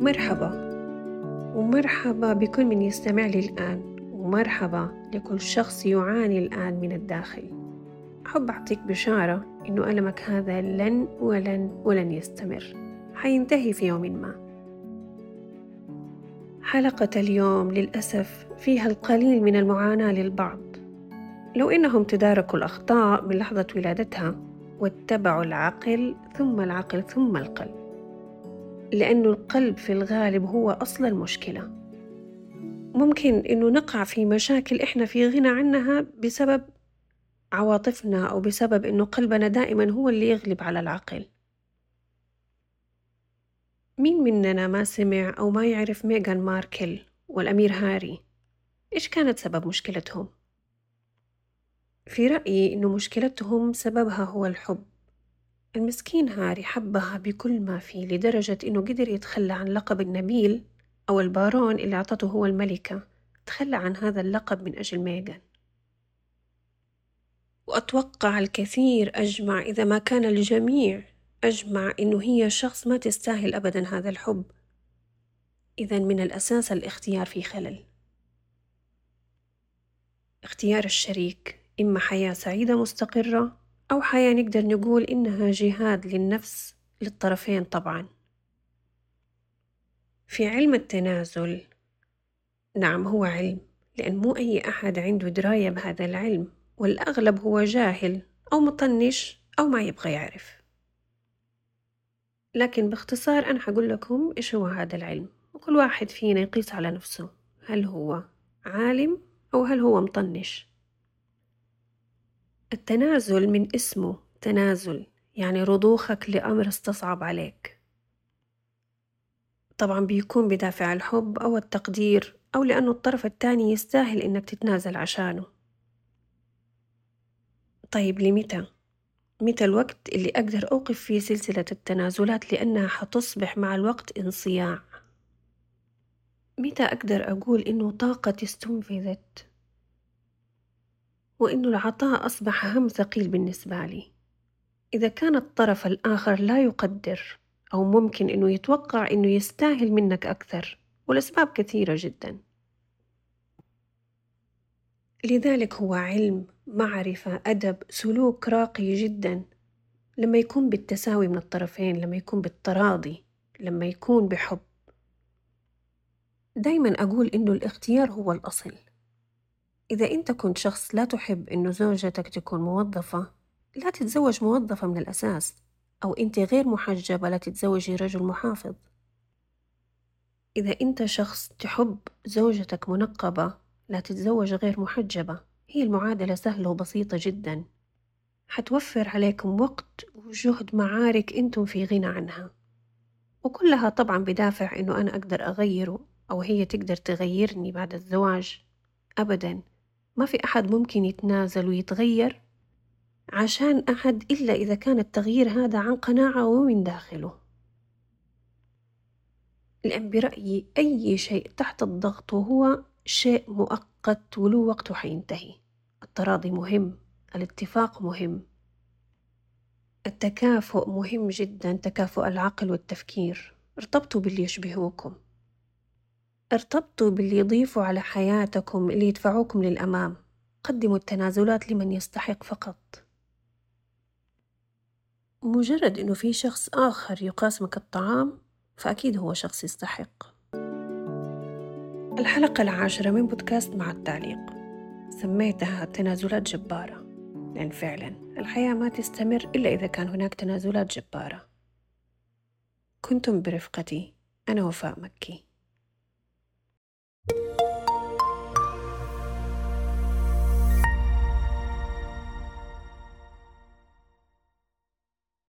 مرحبا. ومرحبا بكل من يستمع لي الآن. ومرحبا لكل شخص يعاني الآن من الداخل. أحب أعطيك بشارة إنه ألمك هذا لن ولن ولن يستمر. حينتهي في يوم ما. حلقة اليوم للأسف فيها القليل من المعاناة للبعض. لو إنهم تداركوا الأخطاء من لحظة ولادتها واتبعوا العقل ثم العقل ثم القلب. لأنه القلب في الغالب هو أصل المشكلة. ممكن إنه نقع في مشاكل إحنا في غنى عنها بسبب عواطفنا أو بسبب إنه قلبنا دائما هو اللي يغلب على العقل. مين مننا ما سمع أو ما يعرف ميغان ماركل والأمير هاري؟ إيش كانت سبب مشكلتهم؟ في رأيي إنه مشكلتهم سببها هو الحب. المسكين هاري حبها بكل ما فيه لدرجة إنه قدر يتخلى عن لقب النبيل أو البارون اللي أعطته هو الملكة. تخلى عن هذا اللقب من أجل ميغان. وأتوقع الكثير أجمع إذا ما كان الجميع أجمع إنه هي شخص ما تستاهل أبدا هذا الحب. إذا من الأساس الاختيار في خلل. اختيار الشريك إما حياة سعيدة مستقرة أو حياة نقدر نقول إنها جهاد للنفس للطرفين طبعا. في علم التنازل نعم هو علم لأن مو أي أحد عنده دراية بهذا العلم والأغلب هو جاهل أو مطنش أو ما يبغى يعرف. لكن باختصار أنا حقول لكم إيش هو هذا العلم؟ وكل واحد فينا يقيس على نفسه هل هو عالم أو هل هو مطنش. التنازل من اسمه تنازل يعني رضوخك لأمر استصعب عليك طبعا بيكون بدافع الحب أو التقدير أو لأنه الطرف التاني يستاهل إنك تتنازل عشانه طيب لمتى؟ متى الوقت اللي أقدر أوقف فيه سلسلة التنازلات لأنها حتصبح مع الوقت انصياع؟ متى أقدر أقول إنه طاقتي استنفذت؟ وإنه العطاء أصبح هم ثقيل بالنسبة لي. إذا كان الطرف الآخر لا يقدر أو ممكن إنه يتوقع إنه يستاهل منك أكثر والأسباب كثيرة جدا. لذلك هو علم معرفة أدب سلوك راقي جدا. لما يكون بالتساوي من الطرفين لما يكون بالتراضي لما يكون بحب. دايما أقول إنه الاختيار هو الأصل. إذا أنت كنت شخص لا تحب إنه زوجتك تكون موظفة لا تتزوج موظفة من الأساس أو أنت غير محجبة لا تتزوجي رجل محافظ. إذا أنت شخص تحب زوجتك منقبة لا تتزوج غير محجبة. هي المعادلة سهلة وبسيطة جدا. حتوفر عليكم وقت وجهد معارك أنتم في غنى عنها. وكلها طبعا بدافع إنه أنا أقدر أغيره أو هي تقدر تغيرني بعد الزواج. أبدا. ما في أحد ممكن يتنازل ويتغير عشان أحد إلا إذا كان التغيير هذا عن قناعة ومن داخله. لأن برأيي أي شيء تحت الضغط وهو شيء مؤقت وله وقته حينتهي. التراضي مهم الاتفاق مهم التكافؤ مهم جدا تكافؤ العقل والتفكير. ارتبطوا باللي يشبهوكم. ارتبطوا باللي يضيفوا على حياتكم اللي يدفعوكم للأمام. قدموا التنازلات لمن يستحق فقط. مجرد إنه في شخص آخر يقاسمك الطعام فأكيد هو شخص يستحق. الحلقة العاشرة من بودكاست مع التعليق. سميتها تنازلات جبارة. لأن فعلا الحياة ما تستمر إلا إذا كان هناك تنازلات جبارة. كنتم برفقتي أنا وفاء مكي. you